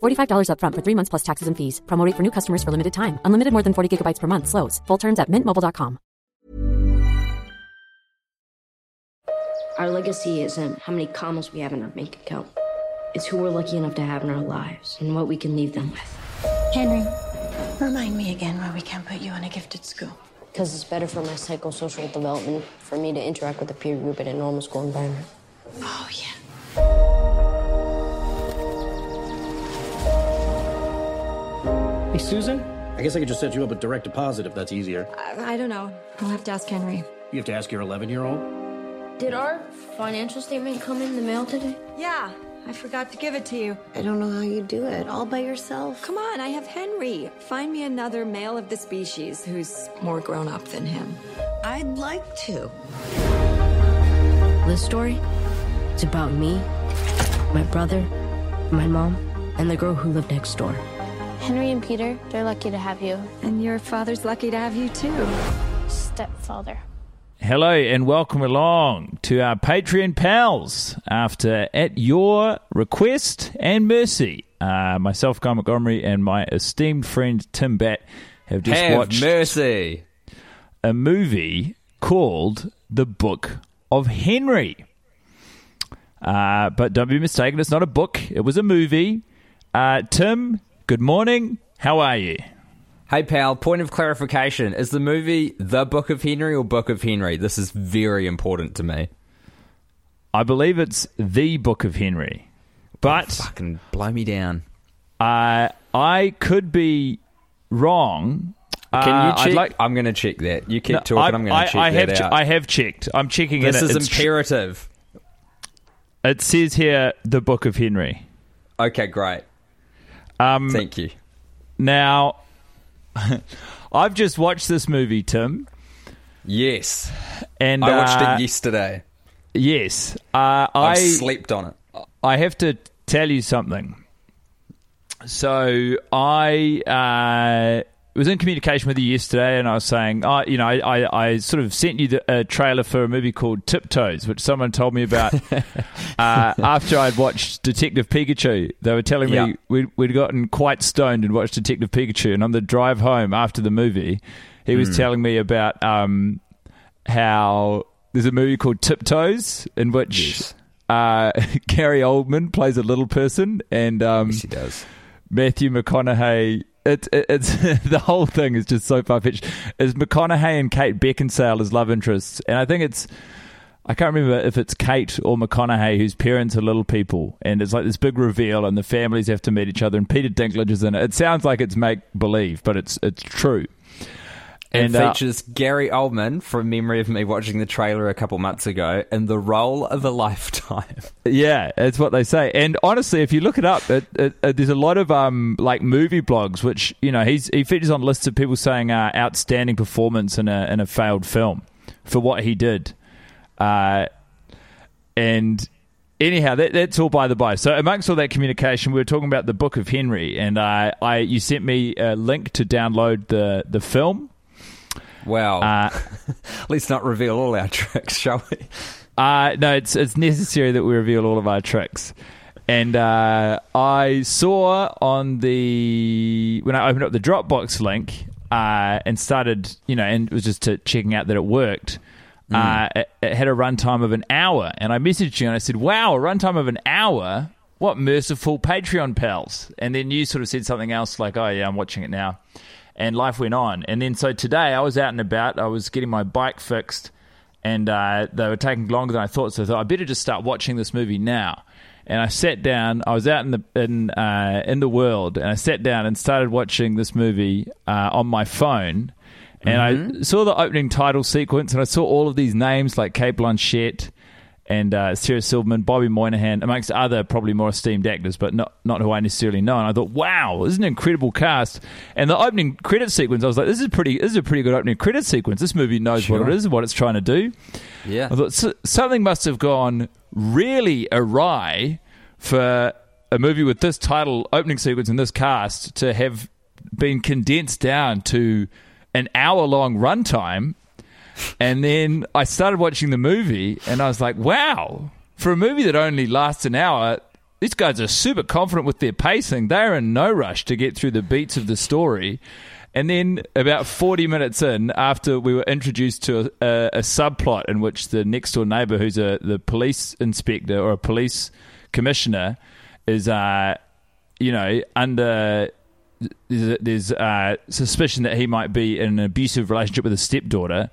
$45 upfront for three months plus taxes and fees. Promote for new customers for limited time. Unlimited more than 40 gigabytes per month. Slows. Full terms at mintmobile.com. Our legacy isn't how many commas we have in our bank account. It's who we're lucky enough to have in our lives and what we can leave them with. Henry, remind me again why we can't put you in a gifted school. Because it's better for my psychosocial development for me to interact with a peer group in a normal school environment. Oh, yeah. Susan? I guess I could just set you up with direct deposit if that's easier. I, I don't know. I'll have to ask Henry. You have to ask your 11 year old? Did our financial statement come in the mail today? Yeah, I forgot to give it to you. I don't know how you do it all by yourself. Come on, I have Henry. Find me another male of the species who's more grown up than him. I'd like to. This story is about me, my brother, my mom, and the girl who lived next door. Henry and Peter, they're lucky to have you. And your father's lucky to have you too. Stepfather. Hello and welcome along to our Patreon pals. After At Your Request and Mercy, uh, myself, Guy Montgomery, and my esteemed friend Tim Batt have just Have watched mercy. a movie called The Book of Henry. Uh, but don't be mistaken, it's not a book, it was a movie. Uh, Tim, good morning. How are you? Hey, pal, point of clarification. Is the movie The Book of Henry or Book of Henry? This is very important to me. I believe it's The Book of Henry. But Fucking blow me down. uh, I could be wrong. Can you Uh, check? Like- I'm going to check that. You keep No, talking. I- I'm going to check I have that che- out. I have checked. I'm checking this it. is It's tr- imperative. it says here the Book of Henry. Okay, great. Um, Thank you. now, I've just watched this movie, Tim, Yes, and I watched uh, it yesterday. Yes, uh, I I slept on it. I have to tell you something. So I uh, was in communication with you yesterday, and I was saying, oh, you know, I, I, I sort of sent you the, a trailer for a movie called Tiptoes, which someone told me about uh, after I'd watched Detective Pikachu. They were telling Yeah. me we'd, we'd gotten quite stoned and watched Detective Pikachu, and on the drive home after the movie, he was telling me about um, how there's a movie called Tiptoes in which Yes. uh, Gary Oldman plays a little person, and um, Yes, he does. Matthew McConaughey. It, it, it's the whole thing is just so far fetched. Is McConaughey and Kate Beckinsale as love interests, and I think it's I can't remember if it's Kate or McConaughey whose parents are little people, and it's like this big reveal, and the families have to meet each other, and Peter Dinklage is in it. It sounds like it's make believe, but it's it's true. It And, uh, features Gary Oldman, from memory of me watching the trailer a couple months ago, in the role of a lifetime. Yeah, that's what they say. And honestly, if you look it up, it, it, it, there's a lot of um like movie blogs, which you know he's he features on lists of people saying uh, outstanding performance in a in a failed film for what he did. Uh, and anyhow, that, that's all by the by. So amongst all that communication, we were talking about the Book of Henry, and I, I you sent me a link to download the the film. Wow. Uh, Let's not reveal all our tricks, shall we? Uh, no, it's it's necessary that we reveal all of our tricks. And uh, I saw on the when I opened up the Dropbox link uh, and started, you know, and it was just to checking out that it worked. Uh, it, it had a runtime of an hour, and I messaged you and I said, "Wow, a runtime of an hour! What merciful Patreon pals!" And then you sort of said something else like, "Oh yeah, I'm watching it now." And life went on. And then so today I was out and about. I was getting my bike fixed, and uh, they were taking longer than I thought. So I thought I better just start watching this movie now. And I sat down. I was out in the in uh, in the world, and I sat down and started watching this movie uh, on my phone. And I saw the opening title sequence, and I saw all of these names like Cate Blanchett and uh, Sarah Silverman, Bobby Moynihan, amongst other probably more esteemed actors, but not not who I necessarily know. And I thought, wow, this is an incredible cast. And the opening credit sequence, I was like, this is pretty. This is a pretty good opening credit sequence. This movie knows what it is, what it's trying to do. Yeah. I thought "S- something must have gone really awry for a movie with this title, opening sequence, and this cast to have been condensed down to an hour long runtime. And then I started watching the movie, and I was like, wow, for a movie that only lasts an hour, these guys are super confident with their pacing. They're in no rush to get through the beats of the story. And then, about 40 minutes in, after we were introduced to a, a subplot in which the next door neighbor, who's a the police inspector or a police commissioner, is, uh, you know, under there's, uh, suspicion that he might be in an abusive relationship with his stepdaughter,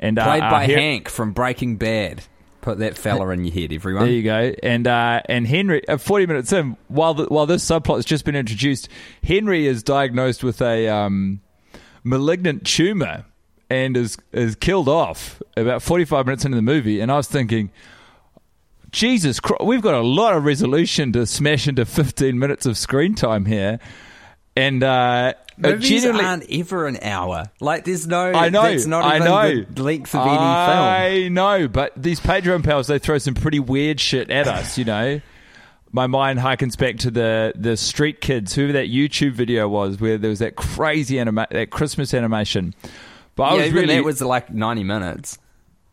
and uh, Played uh, by here- Hank from Breaking Bad. Put that fella in your head, everyone. There you go. And uh, and Henry, uh, forty minutes in, while the, while this subplot has just been introduced, Henry is diagnosed with a um, malignant tumor and is is killed off about forty five minutes into the movie. And I was thinking, Jesus Christ, we've got a lot of resolution to smash into fifteen minutes of screen time here. And uh, Movies genuinely- aren't ever an hour. Like, there's no. I know. That's not I even know. the length of any film. I know, but these Patreon pals, they throw some pretty weird shit at us, you know. My mind harkens back to the the Street Kids, whoever that YouTube video was, where there was that crazy anima- that Christmas animation. But I was even really that was like 90 minutes.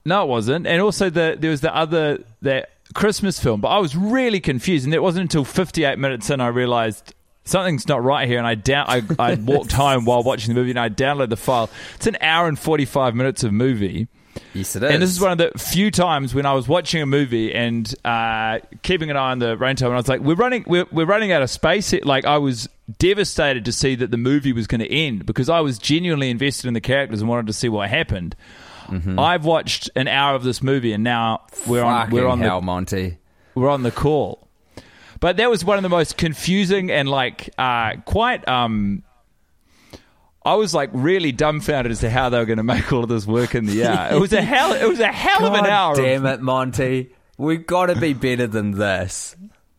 no, it wasn't. And also the there was the other that Christmas film, but I was really confused, and it wasn't until 58 minutes in I realized something's not right here. And I down I, I walked home while watching the movie, and I downloaded the file. It's an hour and 45 minutes of movie. Yes, it is. And this is one of the few times when I was watching a movie and uh, keeping an eye on the rain time, and I was like, "We're running, we're, we're running out of space." Here. Like I was devastated to see that the movie was going to end because I was genuinely invested in the characters and wanted to see what happened. I've watched an hour of this movie, and now we're on we're on hell, the Monty. we're on the call. But that was one of the most confusing and like uh, quite. Um, I was like really dumbfounded as to how they were going to make all of this work in the hour. It was a hell. It was a hell of an hour. Damn it, Monty. We've got to be better than this.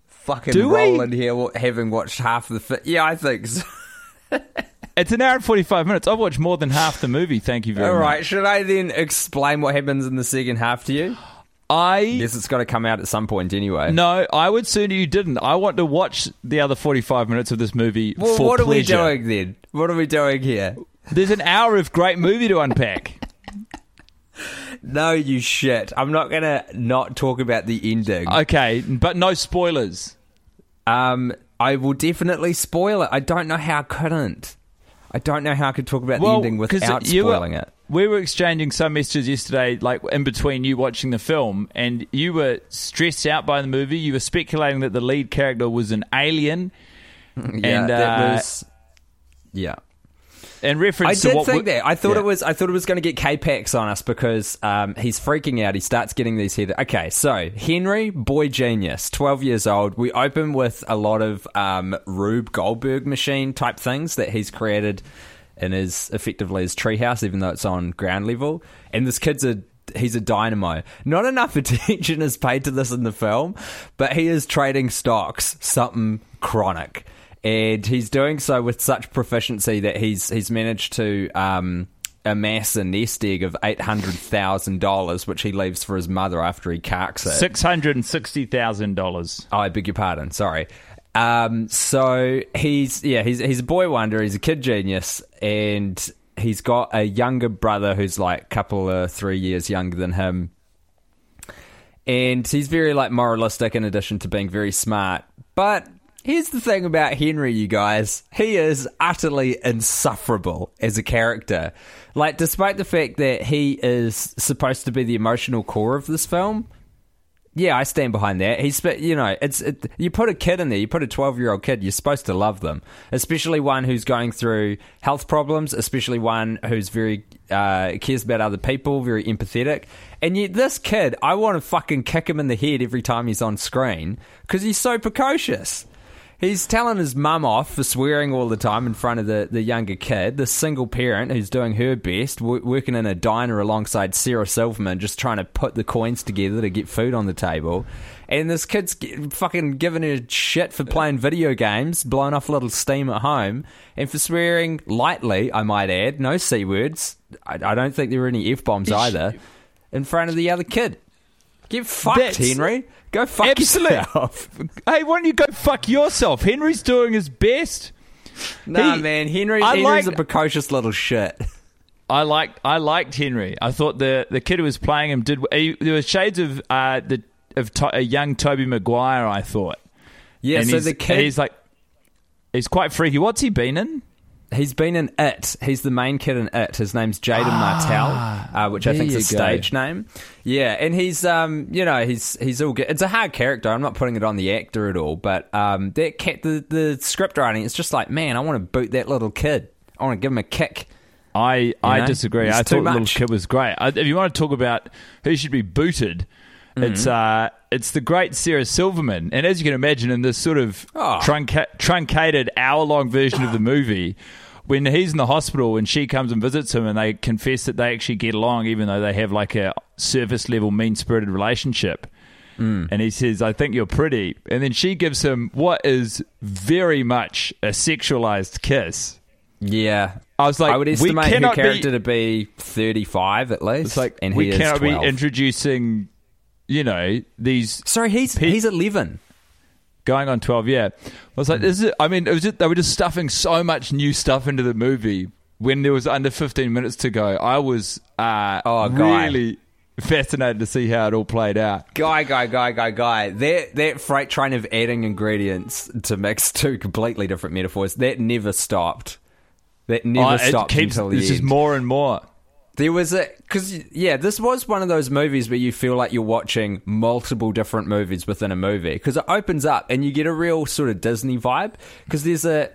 Fucking Do we? here having watched half the. Fi- yeah, I think so. It's an hour and 45 minutes. I've watched more than half the movie. Thank you very All much. right, should I then explain what happens in the second half to you? I Yes, it's got to come out at some point anyway. no, I would sooner you didn't. I want to watch the other 45 minutes of this movie Well, for what are we doing then? What are we doing here? There's an hour of great movie to unpack. No, you shit. I'm not going to not talk about the ending. okay, but no spoilers. Um, I will definitely spoil it. I don't know how I couldn't. I don't know how I could talk about the ending without you were- spoiling it. We were exchanging some messages yesterday, like in between you watching the film, and you were stressed out by the movie. You were speculating that the lead character was an alien. Yeah, and that uh, was. Yeah. in I reference to did what think we- that. I thought Yeah. it was. I thought it was going to get K-Pax on us because um, he's freaking out. He starts getting these head. Okay, so Henry, boy genius, twelve years old. We open with a lot of um, Rube Goldberg machine type things that he's created in his effectively his treehouse, even though it's on ground level. And this kid's a he's a dynamo. Not enough attention is paid to this in the film, but he is trading stocks, something chronic, and he's doing so with such proficiency that he's he's managed to. Um, amass a nest egg of eight hundred thousand dollars, which he leaves for his mother after he carks it. six hundred and sixty thousand dollars. Oh, I beg your pardon. Sorry. Um, so he's yeah he's he's a boy wonder. He's a kid genius, and he's got a younger brother who's like a couple of three years younger than him. And he's very like moralistic in addition to being very smart. But here's the thing about Henry, you guys. He is utterly insufferable as a character. Like, despite the fact that he is supposed to be the emotional core of this film, yeah, I stand behind that. He's, you know, it's it, you put a kid in there, you put a twelve-year-old kid, you're supposed to love them, especially one who's going through health problems, especially one who's very uh, cares about other people, very empathetic. And yet, this kid, I want to fucking kick him in the head every time he's on screen because he's so precocious. He's telling his mum off for swearing all the time in front of the, the younger kid. The single parent who's doing her best, w- working in a diner alongside Sarah Silverman, just trying to put the coins together to get food on the table. And this kid's get, fucking giving her shit for playing video games, blowing off a little steam at home, and for swearing lightly, I might add, no C words. I, I don't think there were any F bombs either, in front of the other kid. Get fucked, That's- Henry. Go fuck Absolute- yourself. Hey, why don't you go fuck yourself? Henry's doing his best. Nah, He- man, Henry, I Henry's like- a precocious little shit. I liked I liked Henry. I thought the the kid who was playing him did. He, there were shades of uh, the of to, a young Tobey Maguire. I thought. Yeah, and so the kid, he's like he's quite freaky. What's he been in? He's been in It. He's the main kid in It. His name's Jaeden Martell, uh, which I Ah, think is a go. stage name. Yeah, and he's um, you know, he's he's all good. It's a hard character. I'm not putting it on the actor at all, but um, that cat, the the script writing, it's just like, man, I want to boot that little kid. I want to give him a kick. I I know? disagree. He's I too thought the little much. kid was great. I, if you want to talk about who should be booted, it's Mm-hmm. uh it's the great Sarah Silverman. And as you can imagine, in this sort of Oh. trunca- truncated hour long version of the movie. When he's in the hospital and she comes and visits him, and they confess that they actually get along, even though they have like a surface level mean spirited relationship. Mm. And he says, I think you're pretty. And then she gives him what is very much a sexualized kiss. Yeah, I was like, I would we estimate her cannot be- character to be 35 at least. It's like and we he cannot be introducing, you know, these Sorry, he's Pe- he's 11. going on twelve. Yeah, I was Hmm. like, this is. I mean, it was just, they were just stuffing so much new stuff into the movie when there was under fifteen minutes to go. I was uh, Oh, guy. really fascinated to see how it all played out. Guy, guy, guy, guy, guy. That that freight train of adding ingredients to mix two completely different metaphors that never stopped. That never Oh, it stopped keeps. until the It's just end. more and more. There was a because yeah, this was one of those movies where you feel like you're watching multiple different movies within a movie because it opens up and you get a real sort of Disney vibe because there's a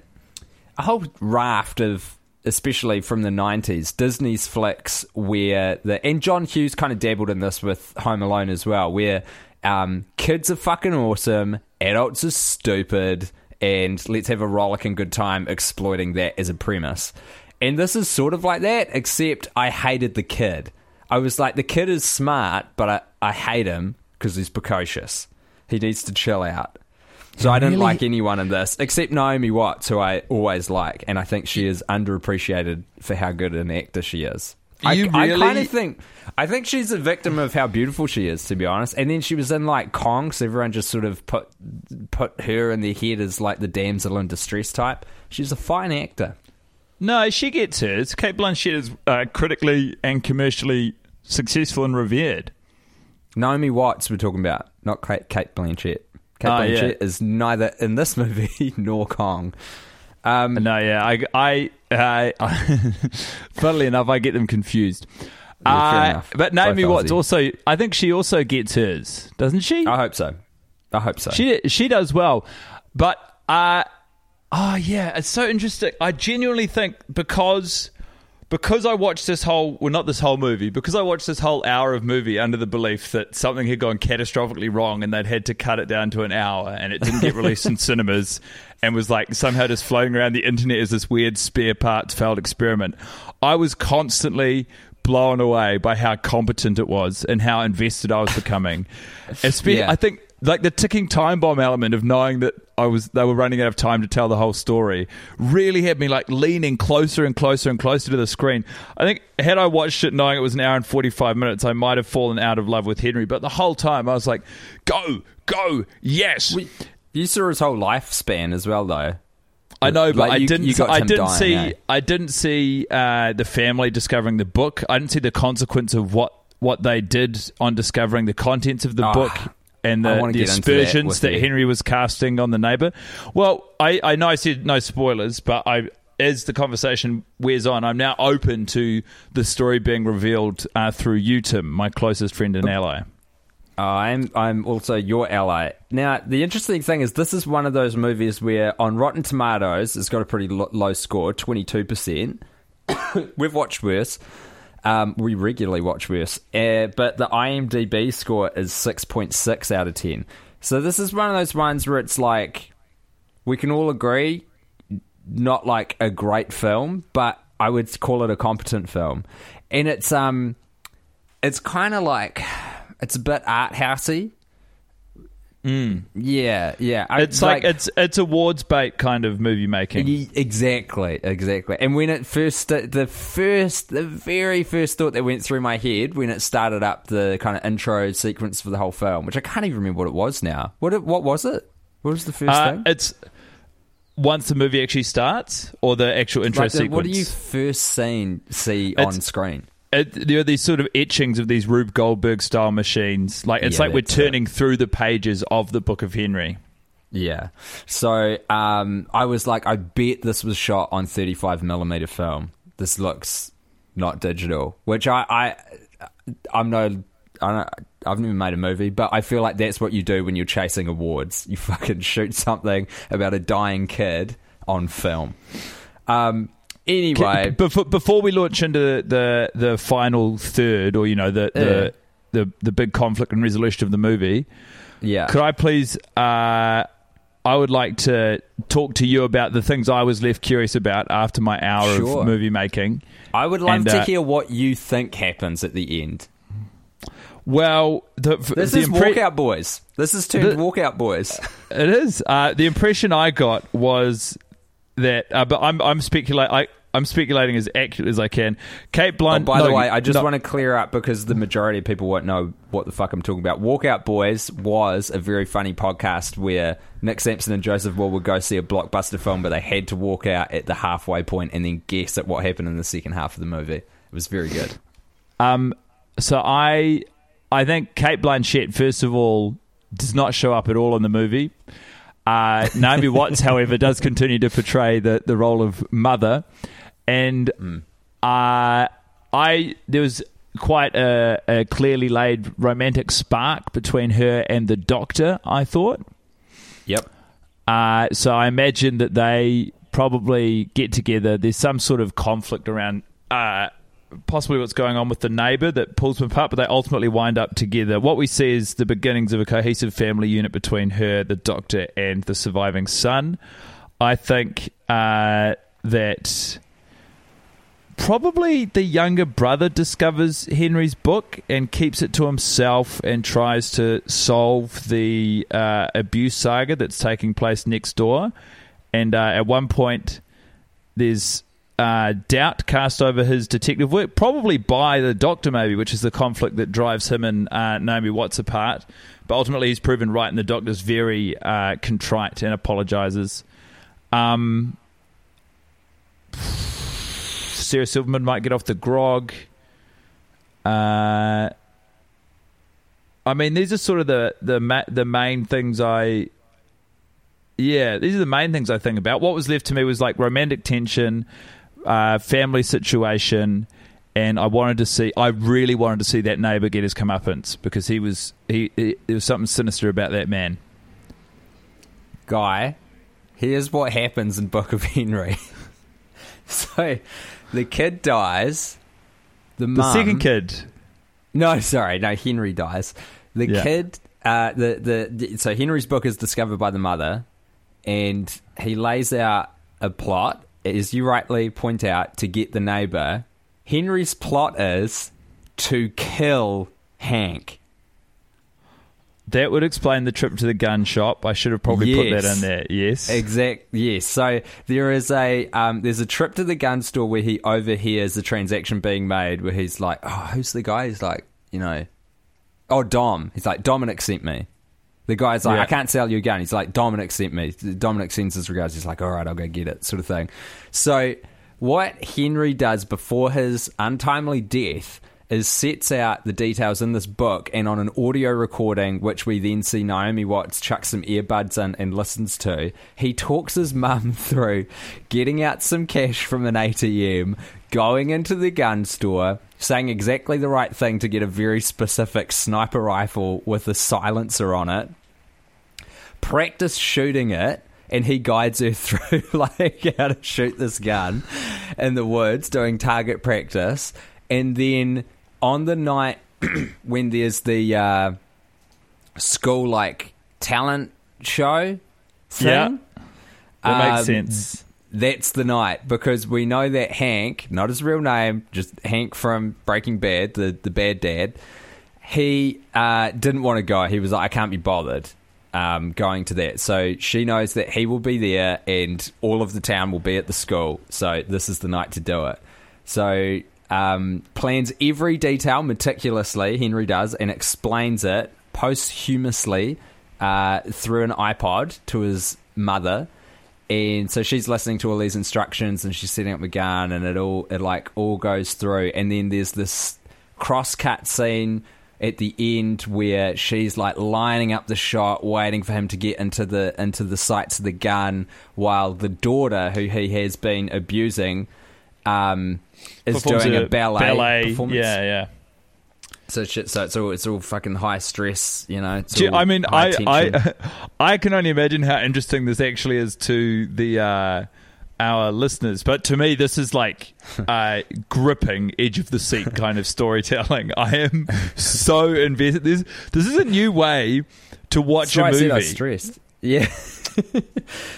a whole raft of especially from the 90s Disney's flicks where the and John Hughes kind of dabbled in this with Home Alone as well where um, kids are fucking awesome adults are stupid and let's have a rollicking good time exploiting that as a premise and this is sort of like that except I hated the kid I was like the kid is smart but I, I hate him because he's precocious he needs to chill out so I didn't Really? like anyone in this except Naomi Watts, who I always like, and I think she is underappreciated for how good an actor she is. I, You I really- kind of think I think she's a victim of how beautiful she is, to be honest. And then she was in like Kong, so everyone just sort of put put her in their head as like the damsel in distress type. She's a fine actor. No, she gets hers. Cate Blanchett is uh, critically and commercially successful and revered. Naomi Watts, we're talking about, not Kate, Kate Blanchett. Kate Oh, yeah. Blanchett is neither in this movie nor Kong. Um, No, yeah, I, I, I funnily enough, I get them confused. Yeah, Uh, but Naomi Both Watts Aussie. also, I think she also gets hers, doesn't she? I hope so. I hope so. She she does well, but uh, oh yeah, it's so interesting. I genuinely think because because I watched this whole well not this whole movie because I watched this whole hour of movie under the belief that something had gone catastrophically wrong and they'd had to cut it down to an hour and it didn't get released in cinemas and was like somehow just floating around the internet as this weird spare parts failed experiment. I was constantly blown away by how competent it was and how invested I was becoming. Espe- Yeah. I think like the ticking time bomb element of knowing that I was they were running out of time to tell the whole story really had me like leaning closer and closer and closer to the screen. I think had I watched it knowing it was an hour and 45 minutes, I might have fallen out of love with Henry, but the whole time I was like, "Go, go, yes." you saw his whole lifespan as well, though. I know, but Like, I didn't. I didn't dying, see. eh? I didn't see uh, the family discovering the book. I didn't see the consequence of what what they did on discovering the contents of the Ah, book and the, the into that aspersions that. Henry was casting on the neighbor. Well, I, I know I said no spoilers, but I. As the conversation wears on, I'm now open to the story being revealed uh, through you, Tim, my closest friend and ally. I'm I'm also your ally. Now, the interesting thing is this is one of those movies where on Rotten Tomatoes it's got a pretty lo- low score, 22%. We've watched worse. Um, we regularly watch worse. Uh, but the IMDb score is 6.6 out of 10. So this is one of those ones where it's like we can all agree not like a great film, but I would call it a competent film. And it's um it's kind of like it's a bit art housey. Mm. Yeah, yeah. I- It's like, it's it's awards bait kind of movie making. Exactly, exactly. And when it first, the first, the very first thought that went through my head when it started up the kind of intro sequence for the whole film, which I can't even remember what it was now. What it, what was it? What was the first Uh, thing? it's once the movie actually starts, or the actual intro Like the- sequence. what do you first seen see on screen? It, there are these sort of etchings of these Rube Goldberg style machines. Like it's Yeah, like we're that's it. turning through the pages of the Book of Henry. Yeah. So um, I was like, I bet this was shot on 35 millimeter film. This looks not digital, which I, I I'm no, I don't, I've never made a movie, but I feel like that's what you do when you're chasing awards. You fucking shoot something about a dying kid on film. Um. Anyway, before, before we launch into the the final third, or you know the the, the, the big conflict and resolution of the movie, yeah. could I please? Uh, I would like to talk to you about the things I was left curious about after my hour Sure. of movie making. I would love and, to uh, hear what you think happens at the end. Well, the, This the is impre- Walkout Boys. This is turned The- Walkout Boys. It is. Uh, the impression I got was that, uh, but I'm I'm speculate I I'm speculating as accurate as I can. Kate Oh, by no, the way, I just no, want to clear up because the majority of people won't know what the fuck I'm talking about. Walkout Boys was a very funny podcast where Nic Sampson and Joseph Wall would go see a blockbuster film, but they had to walk out at the halfway point and then guess at what happened in the second half of the movie. It was very good. Um, so I I think Cate Blanchett first of all does not show up at all in the movie. Uh, Naomi Watts, however, does continue to portray the, the role of mother, and uh, I there was quite a, a clearly laid romantic spark between her and the doctor. I thought. Yep. Uh, so I imagine that they probably get together. There's some sort of conflict around uh, possibly what's going on with the neighbor that pulls them apart, but they ultimately wind up together. What we see is the beginnings of a cohesive family unit between her, the doctor, and the surviving son. I think uh, that probably the younger brother discovers Henry's book and keeps it to himself and tries to solve the uh, abuse saga that's taking place next door. And uh, at one point, there's uh, doubt cast over his detective work, probably by the doctor, maybe, which is the conflict that drives him and uh, Naomi Watts apart. But ultimately, he's proven right, and the doctor's very uh, contrite and apologizes. Um, Sarah Silverman might get off the grog. Uh, I mean, these are sort of the the ma- the main things I. Yeah, these are the main things I think about. What was left to me was like romantic tension, uh, family situation, and I wanted to see. I really wanted to see that neighbor get his comeuppance because he was he, he. There was something sinister about that man. Guy, here's what happens in Book of Henry. so, the kid dies. The, The mum, second kid. No, sorry, no. Henry dies. The Yeah. kid, uh, the, the the so Henry's book is discovered by the mother, and he lays out a plot, as you rightly point out, to get the neighbor. Henry's plot is to kill Hank. That would explain the trip to the gun shop. I should have probably put that in there. Yes. Exact. Yes. So there is a um, there's a trip to the gun store where he overhears the transaction being made. Where he's like, "Oh, who's the guy?" He's like, you know, "Oh, Dom." He's like, "Dominic sent me." The guy's like, Yeah. "I can't sell you a gun." He's like, "Dominic sent me." Dominic sends his regards. He's like, "All right, I'll go get it," sort of thing. So what Henry does before his untimely death is sets out the details in this book and on an audio recording, which we then see Naomi Watts chuck some earbuds in and listens to. He talks his mum through getting out some cash from an ATM, going into the gun store, saying exactly the right thing to get a very specific sniper rifle with a silencer on it, practice shooting it, and he guides her through like how to shoot this gun in the woods doing target practice. And then on the night when there's the uh, school like talent show thing, Yeah. That makes um, sense. That's the night because we know that Hank, not his real name, just Hank from Breaking Bad, the the bad dad, he uh, didn't want to go. He was like, I can't be bothered um, going to that. So she knows that he will be there and all of the town will be at the school. So this is the night to do it. So um, plans every detail meticulously, Henry does, and explains it posthumously uh, through an iPod to his mother. And so she's listening to all these instructions and she's setting up the gun and it all it like all goes through and then there's this cross cut scene at the end where she's like lining up the shot waiting for him to get into the into the sights of the gun while the daughter who he has been abusing um, is Performs doing a, ballet, ballet. performance. Yeah, yeah. So shit, so it's all it's all fucking high stress, you know. I mean, I, tension. I I can only imagine how interesting this actually is to the uh, our listeners. But to me, this is like uh, gripping, edge of the seat kind of storytelling. I am so invested. This this is a new way to watch That's a I said I movie. stressed. Yeah.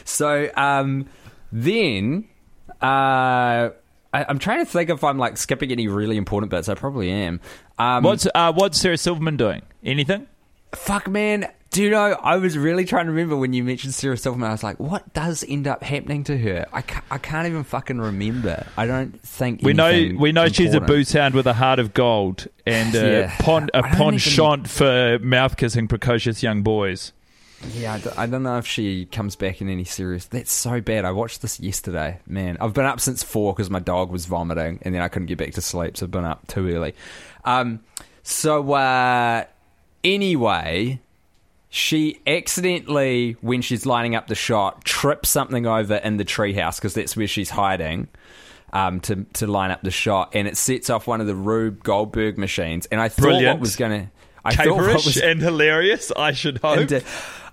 so um, then uh, I, I'm trying to think if I'm like skipping any really important bits. I probably am. Um, What's uh, what's Sarah Silverman doing? Anything? fuck, man? Do you know? I was really trying to remember when you mentioned Sarah Silverman. I was like, what does end up happening to her? I can't, I can't even fucking remember. I don't think We know we know she's a important. booze hound with a heart of gold and a Yeah. pon- a don't even- penchant for mouth kissing precocious young boys. Yeah, I don't, don't know if she comes back in any serious. That's so bad. I watched this yesterday. Man, I've been up since four because my dog was vomiting, and then I couldn't get back to sleep, so I've been up too early. Um, so uh, anyway, she accidentally, when she's lining up the shot, trips something over in the treehouse because that's where she's hiding. Um, to to line up the shot, and it sets off one of the Rube Goldberg machines. And I thought Brilliant. what was gonna, I Caperish was and hilarious, I should hope. and, uh,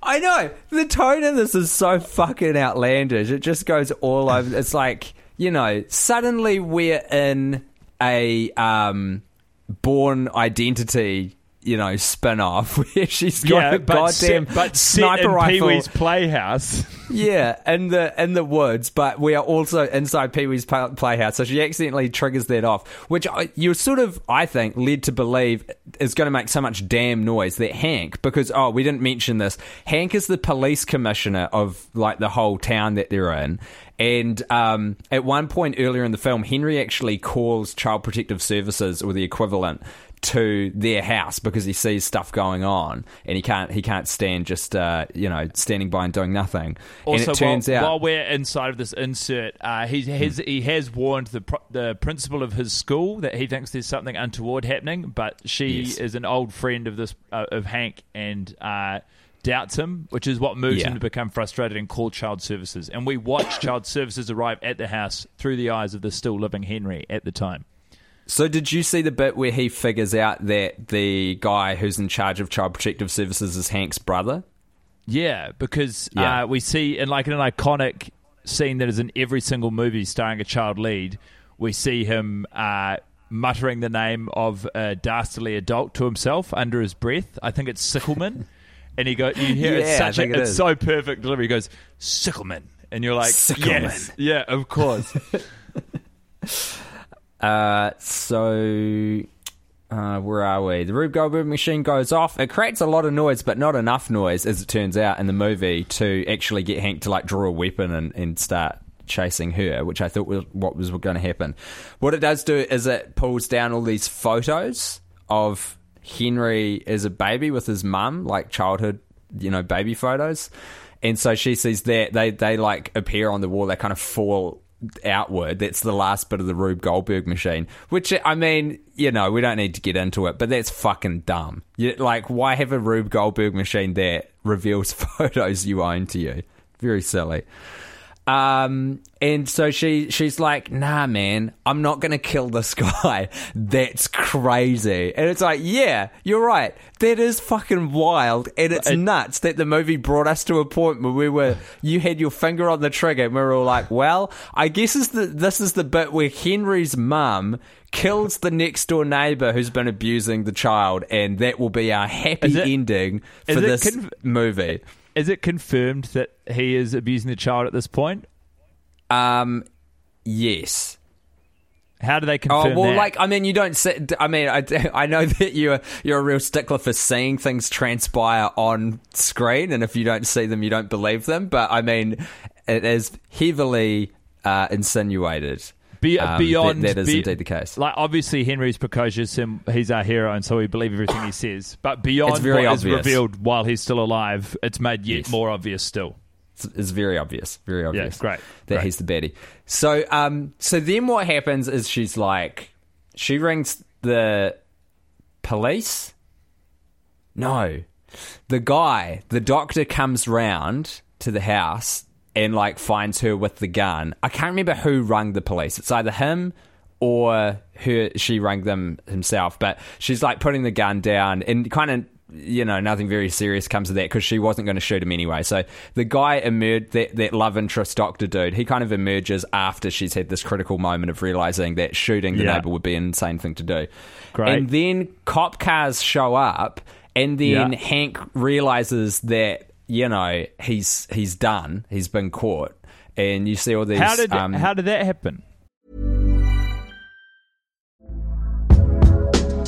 I know the tone of this is so fucking outlandish. It just goes all over. It's like you know, suddenly we're in a um, Bourne Identity, you know, spin off where she's got yeah, a goddamn but sniper rifle. Pee Wee's Playhouse. Yeah, in the in the woods, but we are also inside Pee Wee's Playhouse. So she accidentally triggers that off, which I, you sort of, I think, led to believe is going to make so much damn noise that Hank, because oh, we didn't mention this. Hank is the police commissioner of like the whole town that they're in, and um, at one point earlier in the film, Henry actually calls Child Protective Services or the equivalent to their house because he sees stuff going on and he can't he can't stand just uh, you know standing by and doing nothing. Also, and it turns while, out while we're inside of this insert, uh, he has he has warned the the principal of his school that he thinks there's something untoward happening, but she Yes. is an old friend of this uh, of Hank and uh, doubts him, which is what moves Yeah. him to become frustrated and call child services. And we watch child services arrive at the house through the eyes of the still living Henry at the time. So did you see the bit where he figures out that the guy who's in charge of Child Protective Services is Hank's brother? Yeah, because Yeah. Uh, we see in like in an iconic scene that is in every single movie starring a child lead, we see him uh, muttering the name of a dastardly adult to himself under his breath. I think it's Sickleman, and he go you hear it's Yeah, I such a, it it's is. so perfect delivery. He goes Sickleman, and you're like Sickleman. yes, yeah, of course. Uh, so uh, where are we? The Rube Goldberg machine goes off. It creates a lot of noise, but not enough noise, as it turns out in the movie, to actually get Hank to like draw a weapon and, and start chasing her, which I thought was what was going to happen. What it does do is it pulls down all these photos of Henry as a baby with his mum, like childhood, you know, baby photos. And so she sees that they they like appear on the wall. They kind of fall outward. That's the last bit of the Rube Goldberg machine. Which I mean, you know, we don't need to get into it, but that's fucking dumb. You, like, why have a Rube Goldberg machine that reveals photos you own to you? Very silly. Um, and so she she's like, "Nah, man, I'm not gonna kill this guy. That's crazy." And it's like, "Yeah, you're right. That is fucking wild, and it's nuts that the movie brought us to a point where we were you had your finger on the trigger, and we were all like, well, I guess is the this is the bit where Henry's mum." Kills the next door neighbor who's been abusing the child, and that will be our happy it- ending for it this conf- movie. Is it confirmed that he is abusing the child at this point? Um, yes. How do they confirm? Oh well, that? like I mean, you don't. See, I mean, I, I know that you're you're a real stickler for seeing things transpire on screen, and if you don't see them, you don't believe them. But I mean, it is heavily uh, insinuated. Be- um, beyond that, that is be- indeed the case. Like obviously Henry's precocious and he's our hero, and so we believe everything he says. But beyond It's very what is obvious. revealed while he's still alive, it's made yet Yes. more obvious still. It's, it's very obvious, very obvious. Yeah, great, that great. he's the baddie. So, um, so then what happens is she's like, she rings the police. No, the guy, the doctor comes round to the house and like finds her with the gun. I can't remember who rang the police. It's either him or her. She rang them himself, but she's like putting the gun down and kind of. You know, nothing very serious comes of that because she wasn't going to shoot him anyway. So the guy emerged, that, that love interest doctor dude, he kind of emerges after she's had this critical moment of realizing that shooting the Yeah. neighbor would be an insane thing to do. Great. And then cop cars show up, and then Yeah. Hank realizes that you know he's he's done, he's been caught, and you see all these. How did um, how did that happen?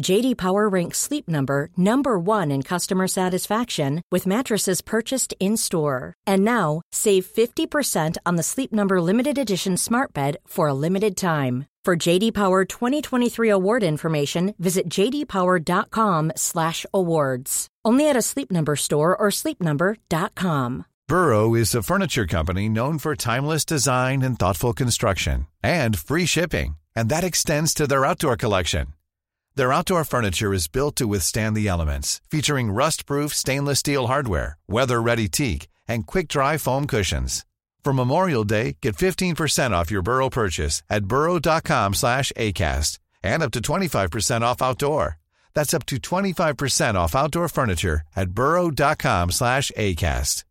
JD Power ranks Sleep Number number 1 in customer satisfaction with mattresses purchased in-store. And now, save 50% on the Sleep Number limited edition Smart Bed for a limited time. For JD Power 2023 award information, visit jdpower.com/awards. Only at a Sleep Number store or sleepnumber.com. Burrow is a furniture company known for timeless design and thoughtful construction and free shipping, and that extends to their outdoor collection. Their outdoor furniture is built to withstand the elements, featuring rust-proof stainless steel hardware, weather-ready teak, and quick-dry foam cushions. For Memorial Day, get 15% off your Burrow purchase at burrow.com slash ACAST and up to 25% off outdoor. That's up to 25% off outdoor furniture at burrow.com slash ACAST.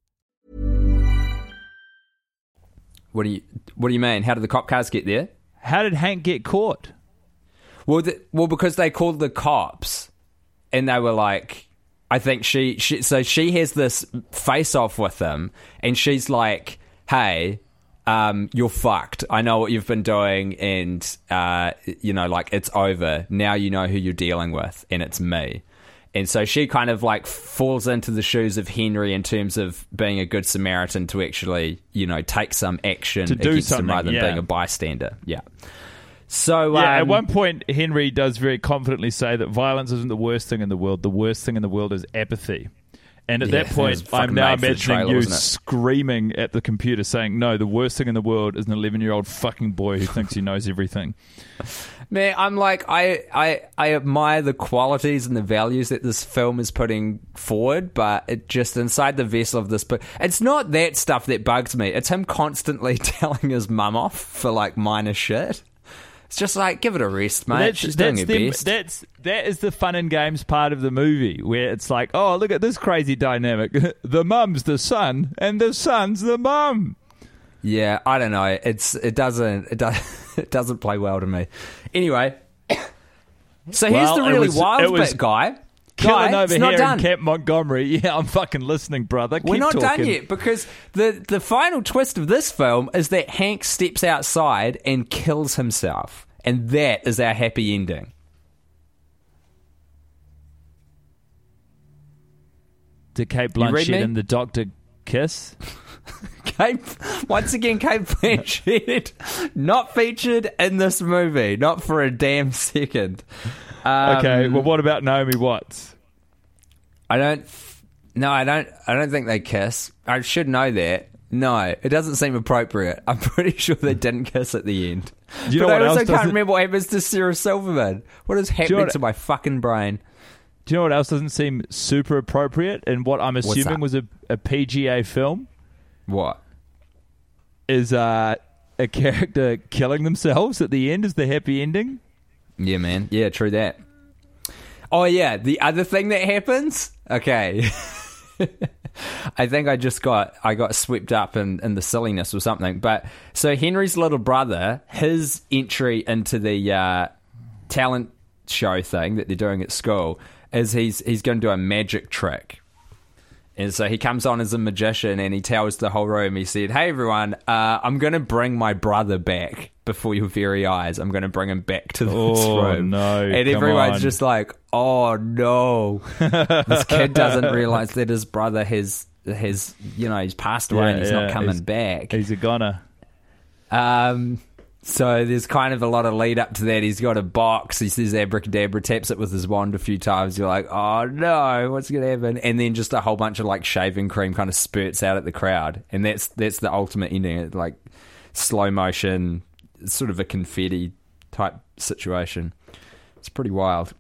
what do you What do you mean? How did the cop cars get there? How did Hank get caught? Well, the, well, because they called the cops, and they were like, I think she, she so she has this face off with them, and she's like, "Hey, um, you're fucked. I know what you've been doing, and uh, you know, like it's over. Now you know who you're dealing with, and it's me." And so she kind of like falls into the shoes of Henry in terms of being a good Samaritan to actually, you know, take some action To do against him something, rather than yeah. being a bystander. Yeah. So Yeah, at um, one point, Henry does very confidently say that violence isn't the worst thing in the world. The worst thing in the world is apathy. And at Yeah, that point, I'm now made for the imagining trailer, you screaming at the computer saying, No, the worst thing in the world is an 11 year old fucking boy who thinks he knows everything. Man, I'm like I, I I admire the qualities and the values that this film is putting forward, but it just inside the vessel of this book, it's not that stuff that bugs me. It's him constantly telling his mum off for like minor shit. It's just like give it a rest, mate. that's, She's doing her that's them- best. That's that is the fun and games part of the movie where it's like, oh, look at this crazy dynamic. the mum's the son, and the son's the mum. Yeah, I don't know. It's it doesn't it does it doesn't play well to me. Anyway, so here's Well, the really was- wild was bit, guy. Killing Guy, over it's not here done. in Camp Montgomery. Yeah, I'm fucking listening, brother. We're not talking. done yet because the the final twist of this film is that Hank steps outside and kills himself, and that is our happy ending. Did Cate Blanchett and the Doctor kiss? Cate, once again, Cate Blanchett not featured in this movie, not for a damn second. Um, okay, well, what about Naomi Watts? I don't. No, I don't. I don't think they kiss. I should know that. No, it doesn't seem appropriate. I'm pretty sure they didn't kiss at the end. You but know I what also else can't remember what happens to Sarah Silverman. What is you know happening to my fucking brain? Do you know what else doesn't seem super appropriate and what I'm assuming was a, a PGA film? What? Is uh, a character killing themselves at the end? Is the happy ending? Yeah, man. Yeah, true that. Oh yeah, the other thing that happens. Okay. I think I just got I got swept up in, in the silliness or something. But so Henry's little brother, his entry into the uh, talent show thing that they're doing at school is he's he's going to do a magic trick. And so he comes on as a magician and he tells the whole room, he said, Hey everyone, uh, I'm going to bring my brother back before your very eyes. I'm going to bring him back to this Oh, room. no, And everyone's on. just like, Oh no. this kid doesn't realize that his brother has, has you know, he's passed away and he's not coming he's- back. He's a goner. Um, so there's kind of a lot of lead up to that. He's got a box. He says abracadabra, taps it with his wand a few times. You're like, oh no, what's gonna happen? And then just a whole bunch of like shaving cream kind of spurts out at the crowd, and that's that's the ultimate ending. Like slow motion, sort of a confetti type situation. It's pretty wild.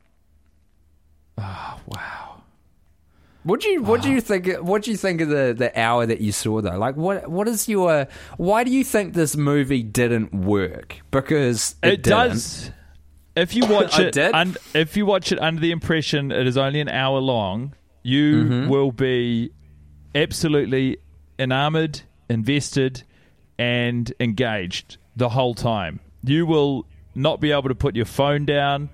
Oh, wow. What do you what do you think what do you think of the, the hour that you saw though? Like what what is your why do you think this movie didn't work? Because it, It, does. If you watch it, und- if you watch it under the impression it is only an hour long, you Mm-hmm. will be absolutely enamored, invested, and engaged the whole time. You will not be able to put your phone down.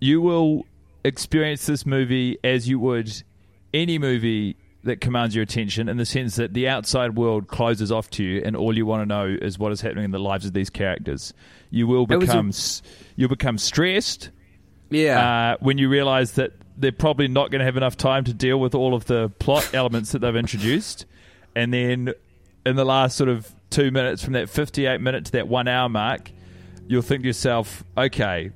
You will experience this movie as you would any movie that commands your attention in the sense that the outside world closes off to you and all you want to know is what is happening in the lives of these characters. You will was a- become you'll become stressed Yeah. uh, when you realize that they're probably not going to have enough time to deal with all of the plot elements that they've introduced. And then in the last sort of two minutes from that 58 minute to that one hour mark, you'll think to yourself, okay,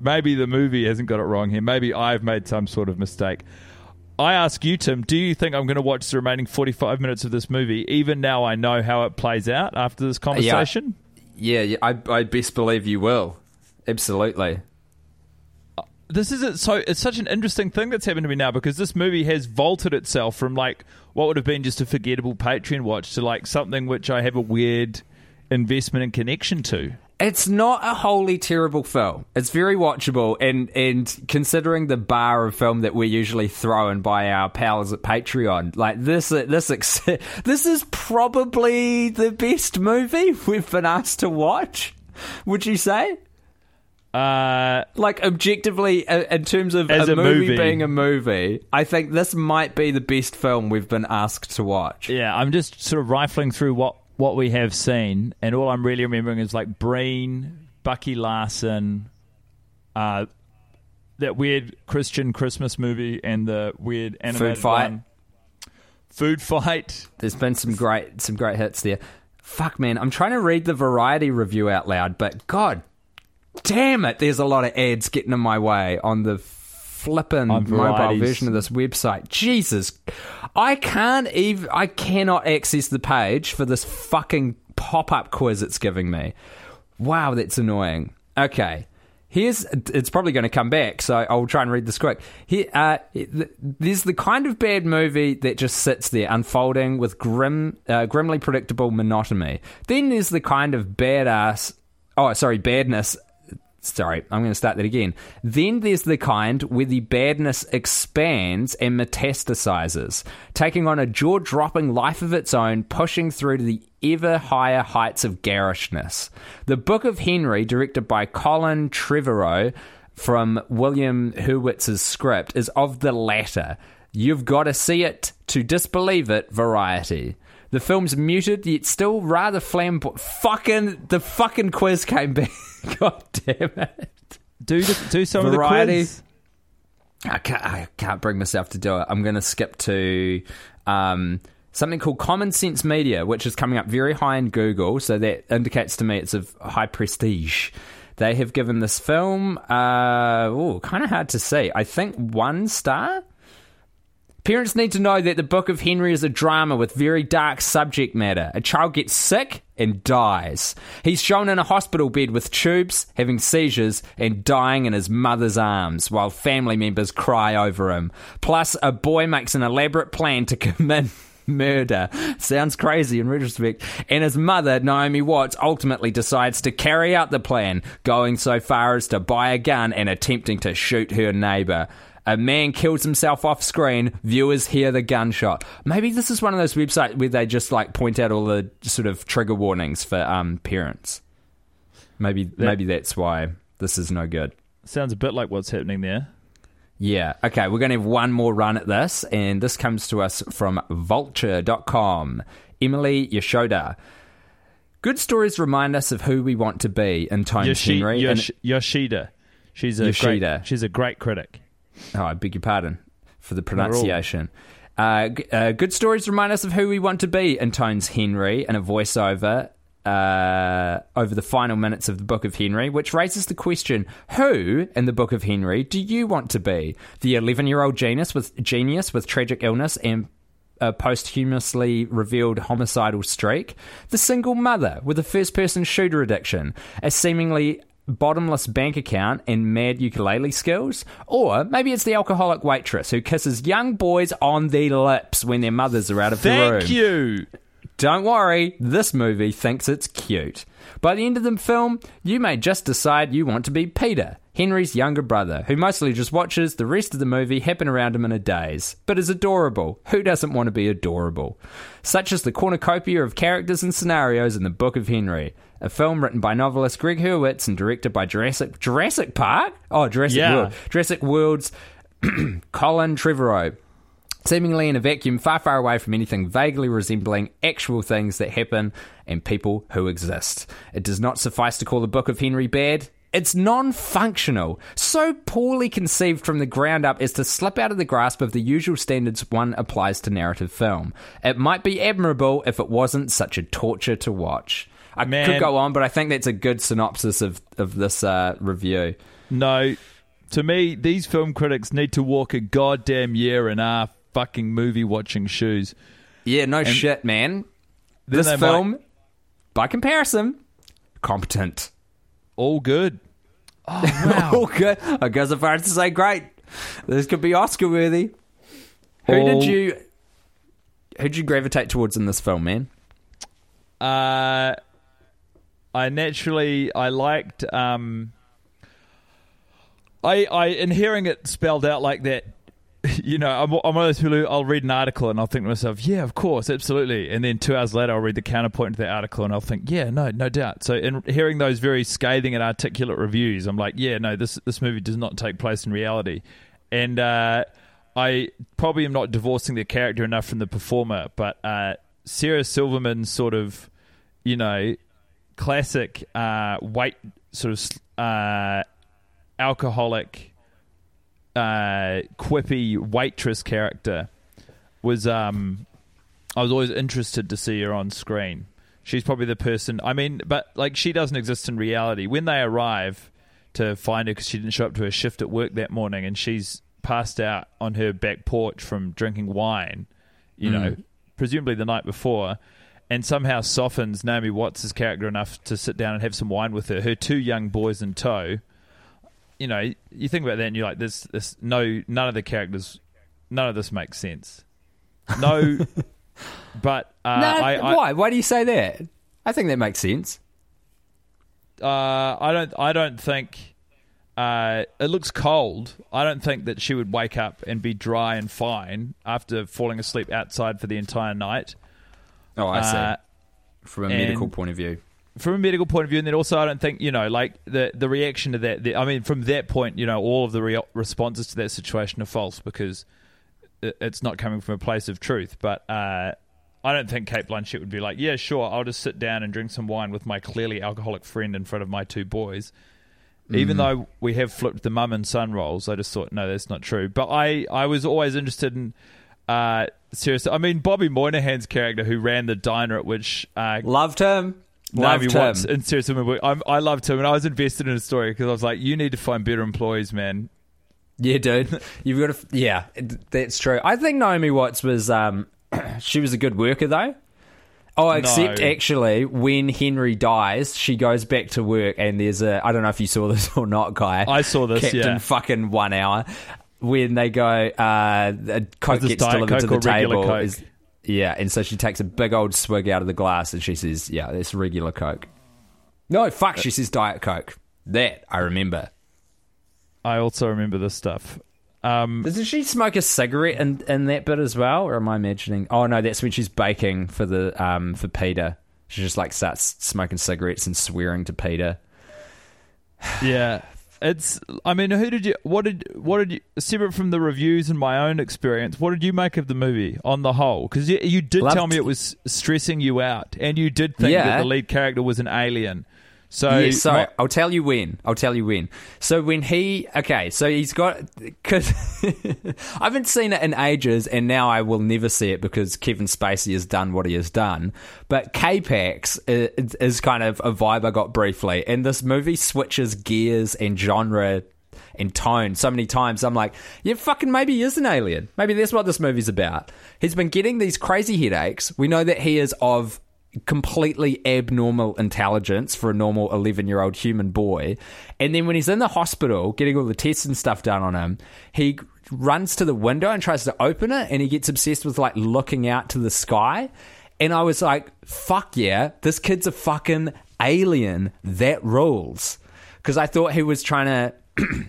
maybe the movie hasn't got it wrong here. Maybe I've made some sort of mistake. I ask you, Tim, do you think I'm going to watch the remaining 45 minutes of this movie, even now I know how it plays out after this conversation? Yeah, yeah I, I best believe you will. Absolutely. this is it. So it's such an interesting thing that's happened to me now because this movie has vaulted itself from like what would have been just a forgettable Patreon watch to like something which I have a weird investment and connection to. It's not a wholly terrible film. It's very watchable, and and considering the bar of film that we're usually thrown by our pals at Patreon, like this this this is probably the best movie we've been asked to watch. Would you say? Uh, like objectively, uh, in terms of a, a movie, movie. being a movie, I think this might be the best film we've been asked to watch. Yeah, I'm just sort of rifling through what what we have seen, and all I'm really remembering is like Breen, Bucky Larson, uh, that weird Christian Christmas movie, and the weird animated Fight. one. Food fight. There's been some great some great hits there. Fuck man, I'm trying to read the variety review out loud, but god damn it, there's a lot of ads getting in my way on the flippin' On mobile version of this website. Jesus. I can't even I cannot access the page for this fucking pop-up quiz it's giving me. Wow, that's annoying. Okay. Here's it's probably going to come back, so I'll try and read this quick. Here, uh, there's the kind of bad movie that just sits there, unfolding with grim, uh, grimly predictable monotony. Then there's the kind of badass, oh sorry, badness Sorry, I'm going to start that again. Then there's the kind where the badness expands and metastasizes, taking on a jaw dropping life of its own, pushing through to the ever higher heights of garishness. The Book of Henry, directed by Colin Trevorrow from William Hurwitz's script, is of the latter. You've got to see it to disbelieve it, variety. The film's muted, yet still rather flamboyant. Fucking the fucking quiz came back. God damn it! Do the, do some Variety. of the quiz. I can't, I can't bring myself to do it. I'm going to skip to um, something called Common Sense Media, which is coming up very high in Google. So that indicates to me it's of high prestige. They have given this film, uh, oh, kind of hard to see. I think one star. Parents need to know that the Book of Henry is a drama with very dark subject matter. A child gets sick and dies. He's shown in a hospital bed with tubes, having seizures, and dying in his mother's arms while family members cry over him. Plus, a boy makes an elaborate plan to commit murder. Sounds crazy in retrospect. And his mother, Naomi Watts, ultimately decides to carry out the plan, going so far as to buy a gun and attempting to shoot her neighbor. A man kills himself off screen. Viewers hear the gunshot. Maybe this is one of those websites where they just like point out all the sort of trigger warnings for um, parents. Maybe maybe that's why this is no good. Sounds a bit like what's happening there. Yeah. Okay, we're going to have one more run at this, and this comes to us from vulture.com. Emily Yashoda. Good stories remind us of who we want to be in Tones Yoshi, Henry. Yosh, and- Yoshida. She's a Yoshida. great, she's a great critic. Oh, I beg your pardon for the pronunciation. Uh, uh, good stories remind us of who we want to be, intones Henry in a voiceover uh, over the final minutes of the Book of Henry, which raises the question: Who in the Book of Henry do you want to be? The eleven-year-old genius with genius with tragic illness and a posthumously revealed homicidal streak, the single mother with a first person shooter addiction, a seemingly bottomless bank account and mad ukulele skills, or maybe it's the alcoholic waitress who kisses young boys on the lips when their mothers are out of the room. Thank you. Don't worry, this movie thinks it's cute. By the end of the film, you may just decide you want to be Peter, Henry's younger brother, who mostly just watches the rest of the movie happen around him in a daze, but is adorable. Who doesn't want to be adorable? Such is the cornucopia of characters and scenarios in the Book of Henry, a film written by novelist Gregg Hurwitz and directed by Jurassic Jurassic Park. Oh, Jurassic Yeah. World, Jurassic World's Colin Trevorrow seemingly in a vacuum far, far away from anything vaguely resembling actual things that happen and people who exist. It does not suffice to call the Book of Henry bad. It's non functional, so poorly conceived from the ground up as to slip out of the grasp of the usual standards one applies to narrative film. It might be admirable if it wasn't such a torture to watch. I Man. could go on, but I think that's a good synopsis of, of this uh, review. No, to me, these film critics need to walk a goddamn year in our fucking movie watching shoes. Yeah, no shit, man. This film, might- by comparison, competent. All good. Oh, good. I go so far as to say great. This could be Oscar worthy. Who All- did you who did you gravitate towards in this film, man? Uh, I naturally I liked um, I I in hearing it spelled out like that. You know, I'm, I'm one of those people who I'll read an article and I'll think to myself, yeah, of course, absolutely. And then two hours later, I'll read the counterpoint to the article and I'll think, yeah, no, no doubt. So, in hearing those very scathing and articulate reviews, I'm like, yeah, no, this this movie does not take place in reality. And uh, I probably am not divorcing the character enough from the performer, but uh, Sarah Silverman's sort of, you know, classic uh, white sort of uh, alcoholic, uh, quippy waitress character was. Um, I was always interested to see her on screen. She's probably the person. I mean, but like she doesn't exist in reality. When they arrive to find her because she didn't show up to her shift at work that morning, and she's passed out on her back porch from drinking wine, you know, Mm. presumably the night before, and somehow softens Naomi Watts' character enough to sit down and have some wine with her. Her two young boys in tow. You know, you think about that, and you're like, "This, this, no, none of the characters, none of this makes sense." No, but uh, no, I, I, why? Why do you say that? I think that makes sense. uh, I don't. I don't think. uh, it looks cold. I don't think that she would wake up and be dry and fine after falling asleep outside for the entire night. Oh, I see. Uh, From a medical point of view. From a medical point of view, and then also I don't think you know, like the the reaction to that. The, I mean, from that point, you know, all of the re- responses to that situation are false because it, it's not coming from a place of truth. But uh, I don't think Cate Blanchett would be like, "Yeah, sure, I'll just sit down and drink some wine with my clearly alcoholic friend in front of my two boys." Even Mm. though we have flipped the mum and son roles, I just thought, no, that's not true. But I, I was always interested in. Uh, seriously, I mean Bobby Moynihan's character who ran the diner at which uh, Loved him. Naomi Loved him. Watts in Serious Women. I'm, I loved him, and I was invested in the story because I was like, "You need to find better employees, man." Yeah, dude. You've got to. Yeah, that's true. I think Naomi Watts was. Um, she was a good worker though. Oh, except No. actually, when Henry dies, she goes back to work, and there's a. I don't know if you saw this or not, guy. I saw this, Captain yeah. fucking one hour. When they go, uh, a Coke gets delivered to Coke the or regular table. Coke? Is, yeah, and so she takes a big old swig out of the glass, and she says, "Yeah, that's regular Coke." No, fuck. She says Diet Coke. That I remember. I also remember this stuff. Um, Doesn't she smoke a cigarette in, in that bit as well, or am I imagining? Oh no, that's when she's baking for the um for Peter. She just like starts smoking cigarettes and swearing to Peter. yeah, it's. I mean, who did you? What did? What did you? Separate from the reviews and my own experience, what did you make of the movie on the whole? Because you, you did Loved- tell me it was stressing you out, and you did think Yeah. that the lead character was an alien. So, yeah, so my- I'll tell you when. I'll tell you when. So when he, okay, so he's got because I haven't seen it in ages, and now I will never see it because Kevin Spacey has done what he has done. But K-Pax is, is kind of a vibe I got briefly, and this movie switches gears and genre and tone so many times. I'm like, yeah, fucking maybe he is an alien. Maybe that's what this movie's about. He's been getting these crazy headaches. We know that he is of completely abnormal intelligence for a normal 11 year old human boy. And then when he's in the hospital getting all the tests and stuff done on him, he runs to the window and tries to open it and he gets obsessed with like looking out to the sky. And I was like, fuck yeah, this kid's a fucking alien. That rules. Because I thought he was trying to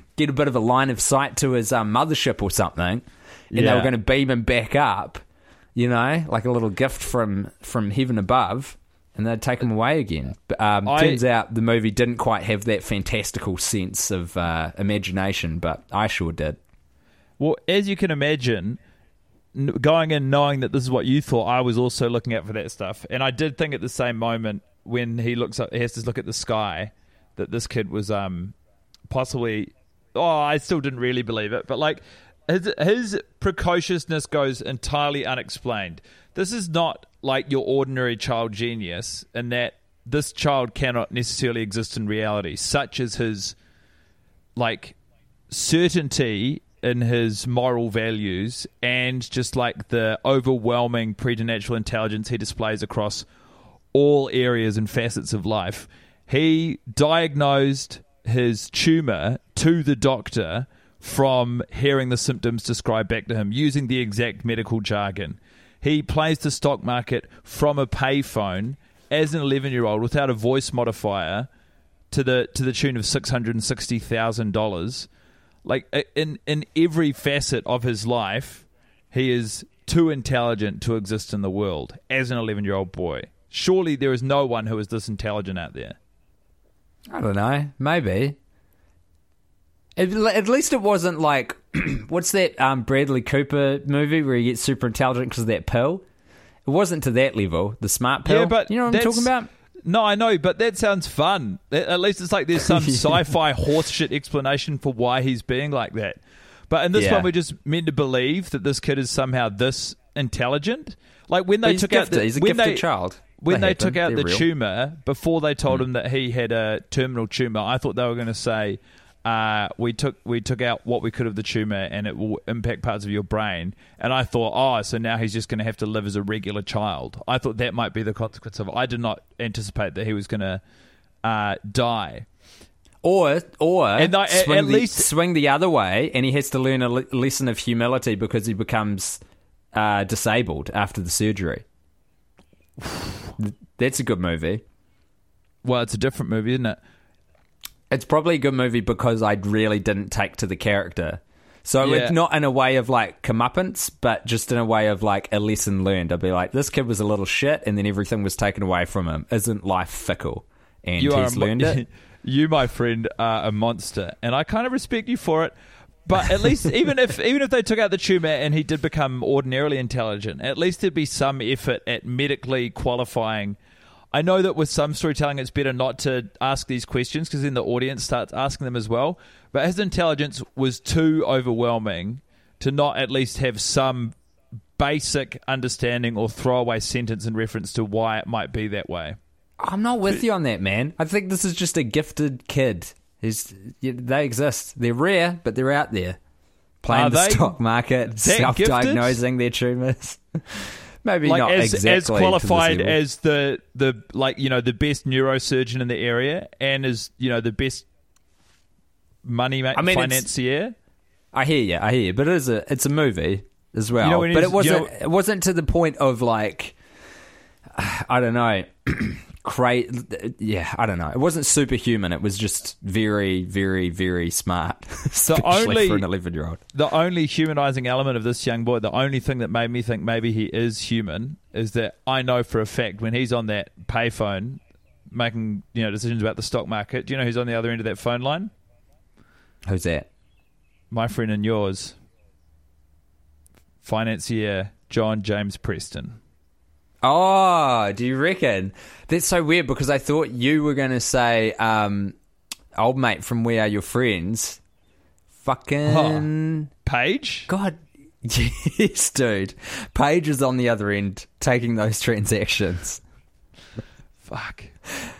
get a bit of a line of sight to his um, mothership or something. And they were going to beam him back up you know, like a little gift from from heaven above, and they'd take him away again. But um, I- turns out the movie didn't quite have that fantastical sense of uh, imagination, but I sure did. Well, as you can imagine, going in knowing that this is what you thought, I was also looking out for that stuff, and I did think at the same moment when he looks up, he has to look at the sky, that this kid was um possibly. Oh, I still didn't really believe it, but like his his precociousness goes entirely unexplained. This is not like your ordinary child genius, in that this child cannot necessarily exist in reality, such as his like certainty in his moral values and just like the overwhelming preternatural intelligence he displays across all areas and facets of life. He diagnosed his tumor to the doctor from hearing the symptoms described back to him using the exact medical jargon. He plays the stock market from a payphone as an 11 year old without a voice modifier to the to the tune of six hundred and sixty thousand dollars. Like in in every facet of his life, he is too intelligent to exist in the world as an eleven year old boy. Surely there is no one who is this intelligent out there. I don't know, maybe. At, least it wasn't like what's that um, Bradley Cooper movie where he gets super intelligent because of that pill. It wasn't to that level. The smart pill. Yeah, but you know what I'm talking about. No, I know, but that sounds fun. At least it's like there's some sci-fi horseshit explanation for why he's being like that. But in this Yeah. one, we're just meant to believe that this kid is somehow this intelligent. Like when they he's took out the He's a gifted they, child. When They they took out They're the real. tumor before they told Mm. him that he had a terminal tumor, I thought they were going to say. Uh, we took we took out what we could of the tumor, and it will impact parts of your brain. And I thought, oh, so now he's just going to have to live as a regular child. I thought that might be the consequence of it. I did not anticipate that he was going to uh, die. Or, or And I- at- swing, at the, least- swing the other way, and he has to learn a le- lesson of humility because he becomes uh, disabled after the surgery. That's a good movie. Well, it's a different movie, isn't it? It's probably a good movie because I really didn't take to the character. So Yeah. it's not in a way of like comeuppance, but just in a way of like a lesson learned. I'd be like, this kid was a little shit, and then everything was taken away from him. Isn't life fickle? And you he's mo- learned it. you, my friend, are a monster, and I kind of respect you for it. But at least, even if even if they took out the tumor and he did become ordinarily intelligent, at least there'd be some effort at medically qualifying. I know that with some storytelling, it's better not to ask these questions because then the audience starts asking them as well. But his intelligence was too overwhelming to not at least have some basic understanding or throwaway sentence in reference to why it might be that way. I'm not with you on that, man. I think this is just a gifted kid. He's, they exist. They're rare, but they're out there. Playing Are the they stock market, self diagnosing their tumors. Maybe like not as, exactly as qualified as the the like you know the best neurosurgeon in the area and as you know the best money ma- I mean, financier. I hear you. I hear you. But it is a it's a movie as well. You know, but it wasn't you know- it wasn't to the point of like I don't know. Cra- yeah, I don't know. It wasn't superhuman. It was just very, very, very smart. Especially only for an eleven-year-old. the only humanizing element of this young boy, the only thing that made me think maybe he is human, is that I know for a fact when he's on that payphone making you know decisions about the stock market. Do you know who's on the other end of that phone line? Who's that? My friend and yours, financier John James Preston. Oh, do you reckon? That's so weird because I thought you were going to say um, old mate from We Are Your Friends. Fucking Paige? God, yes, dude. Paige is on the other end taking those transactions. Fuck.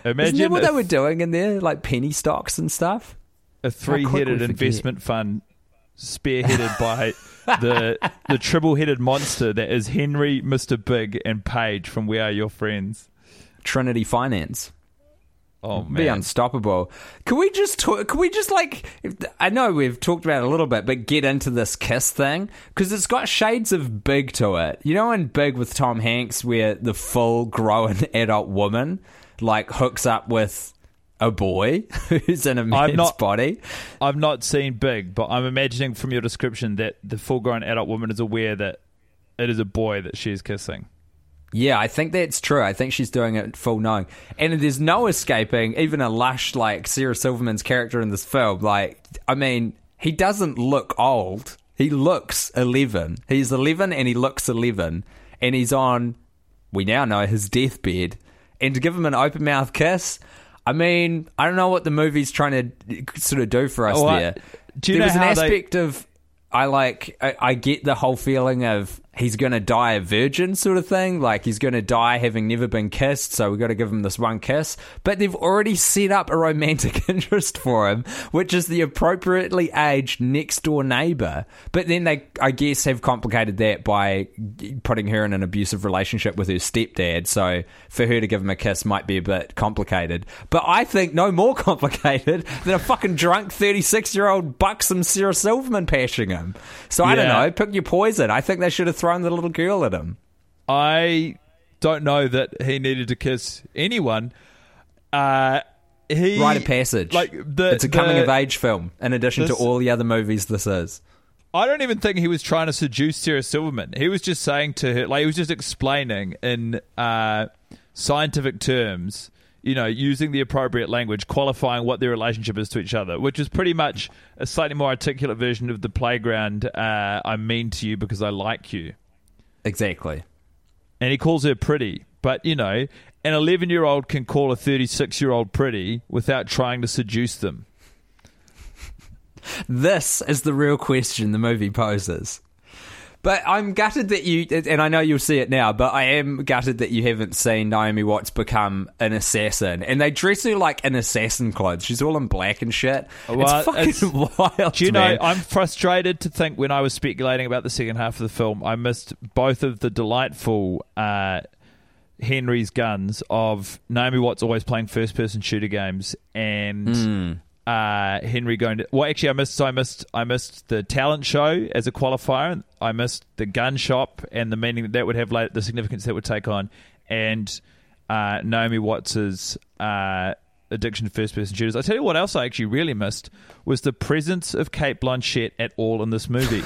Isn't Imagine that what they were doing in there, like penny stocks and stuff? a How quick we three-headed forget. investment fund spearheaded by the the triple-headed monster that is Henry, Mr. Big, and Paige from We Are Your Friends. Trinity Finance. Oh man, Be unstoppable. Can we just talk? Can we just like? I know we've talked about it a little bit, but get into this kiss thing because it's got shades of Big to it. You know, in Big with Tom Hanks, where the full grown adult woman like hooks up with a boy who's in a man's not- body. I've not seen Big, but I'm imagining from your description that the full-grown adult woman is aware that it is a boy that she's kissing. Yeah, I think that's true. I think she's doing it full knowing. And there's no escaping even a lush like Sarah Silverman's character in this film. Like, I mean, he doesn't look old. He looks 11. He's 11 and he looks 11. And he's on, we now know, his deathbed. And to give him an open mouth kiss, I mean, I don't know what the movie's trying to sort of do for us there. do you there know was an how they- aspect of I like I, I get the whole feeling of he's going to die a virgin sort of thing. Like he's going to die having never been kissed, so we've got to give him this one kiss. But they've already set up a romantic interest for him, which is the appropriately aged next door neighbor. But then they, I guess, have complicated that by putting her in an abusive relationship with her stepdad. So for her to give him a kiss might be a bit complicated. But I think no more complicated than a fucking drunk 36 year old buxom Sarah Silverman pashing him. So I don't know. Pick your poison. I think they should have thrown the little girl at him. I don't know that he needed to kiss anyone. Uh, he Rite of passage. Like the, it's a coming the- of age film, in addition to all the other movies this is. I don't even think he was trying to seduce Sarah Silverman. He was just saying to her, like he was just explaining in uh, scientific terms, you know, using the appropriate language, qualifying what their relationship is to each other, which is pretty much a slightly more articulate version of the playground. Uh, I'm mean to you because I like you, Exactly. and he calls her pretty. But you know, an 11 year old can call a 36 year old pretty without trying to seduce them. This is the real question the movie poses. But I'm gutted that you, and I know you'll see it now, but I am gutted that you haven't seen Naomi Watts become an assassin. And they dress her like an assassin clothes. She's all in black and shit. Well, it's fucking it's- wild. Do you know. I'm frustrated to think when I was speculating about the second half of the film, I missed both of the delightful uh, Henry's guns of Naomi Watts always playing first person shooter games and Hmm. Uh, Henry going to. Well, actually, I missed. So I missed. I missed the talent show as a qualifier. I missed the gun shop and the meaning that that would have, later, the significance that would take on, and uh, Naomi Watts's uh, addiction to first person shooters. I tell you what else I actually really missed was the presence of Cate Blanchett at all in this movie.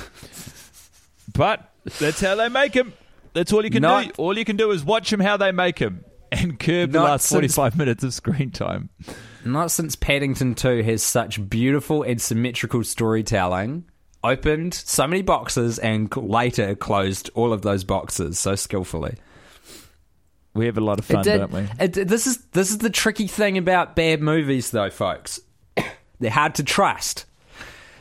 but that's how they make him. That's all you can Not- do. All you can do is watch him how they make him and curb the last since- 45 minutes of screen time. Not since Paddington 2 has such beautiful and symmetrical storytelling opened so many boxes and later closed all of those boxes so skillfully. We have a lot of fun, did- don't we? it this is this is the tricky thing about bad movies, though, folks. They're hard to trust.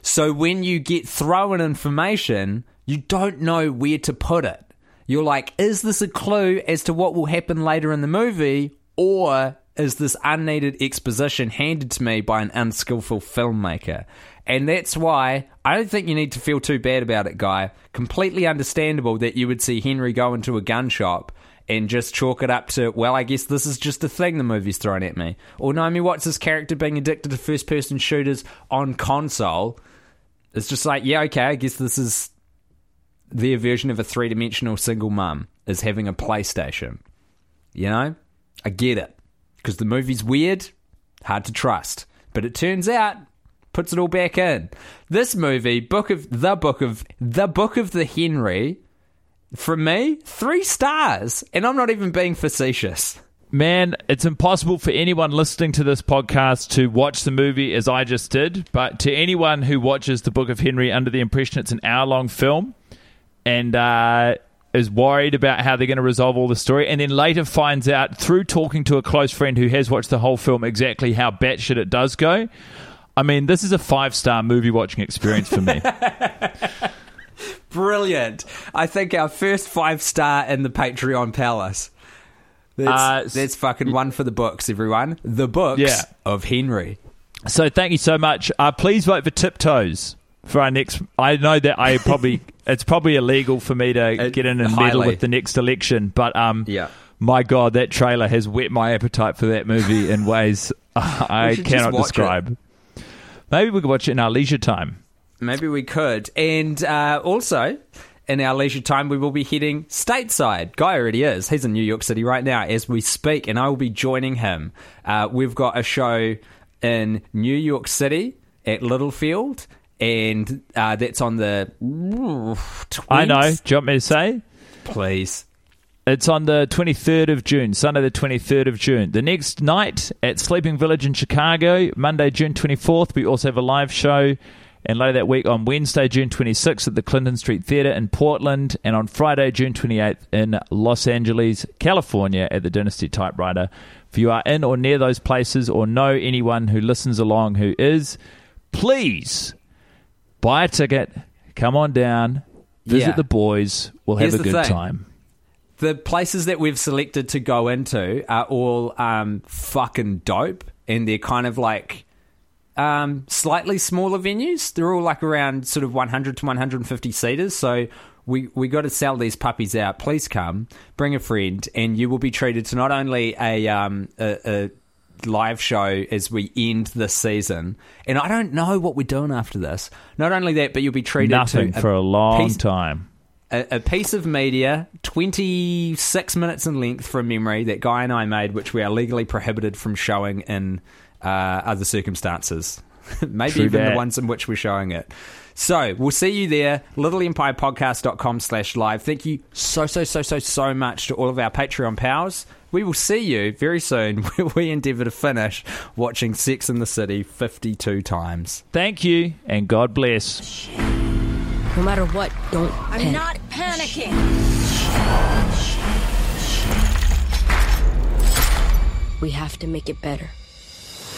So when you get thrown information, you don't know where to put it. You're like, is this a clue as to what will happen later in the movie, or is this unneeded exposition handed to me by an unskillful filmmaker? And that's why I don't think you need to feel too bad about it, guy. Completely understandable that you would see Henry go into a gun shop and just chalk it up to, well, I guess this is just a thing the movie's thrown at me. Or Naomi Watts' character being addicted to first person shooters on console. It's just like, yeah, okay, I guess this is their version of a three dimensional single mum is having a PlayStation. You know? I get it. Because the movie's weird, hard to trust. But it turns out, puts it all back in. This movie, Book of the Book of the Book of the Henry, from me, three stars. And I'm not even being facetious. Man, it's impossible for anyone listening to this podcast to watch the movie as I just did. But to anyone who watches the Book of Henry under the impression it's an hour long film and uh, is worried about how they're going to resolve all the story, and then later finds out through talking to a close friend who has watched the whole film exactly how batshit it does go. I mean, this is a five star movie watching experience for me. Brilliant. I think our first five star in the Patreon Palace. That's, Uh, that's fucking one for the books, everyone. The books Yeah. of Henry. So thank you so much. Uh, please vote for Tiptoes for our next. I know that I probably it's probably illegal for me to get in and meddle with the next election, but um, Yeah. my god, that trailer has whet my appetite for that movie in ways I cannot describe. Maybe we could watch it in our leisure time. Maybe we could. And uh, also, in our leisure time, we will be heading stateside. Guy already is. He's in New York City right now as we speak, and I will be joining him. Uh, we've got a show in New York City at Littlefield, and uh, that's on the. I know. Do you want me to say? Please. It's on the 23rd of June, Sunday the 23rd of June. The next night at Sleeping Village in Chicago, Monday, June 24th, we also have a live show. And later that week on Wednesday, June 26th at the Clinton Street Theatre in Portland. And on Friday, June 28th in Los Angeles, California at the Dynasty Typewriter. If you are in or near those places or know anyone who listens along who is, please buy a ticket, come on down, visit Yeah. the boys. We'll have Here's a good thing. time. The places that we've selected to go into are all um, fucking dope, and they're kind of like um, slightly smaller venues. They're all like around sort of 100 to 150 seaters. So we we got to sell these puppies out. Please come, bring a friend, and you will be treated to not only a um, a, a live show as we end this season. And I don't know what we're doing after this. Not only that, but you'll be treated Nothing to for a long piece- time. a, a piece of media, 26 minutes in length from memory, that Guy and I made, which we are legally prohibited from showing in uh, other circumstances. Maybe True even that. the ones in which we're showing it. So we'll see you there, littleempirepodcast.com slash live. Thank you so, so, so, so, so much to all of our Patreon pals. We will see you very soon where we endeavour to finish watching Sex in the City 52 times. Thank you, and God bless. No matter what, don't I'm panic. not panicking. We have to make it better.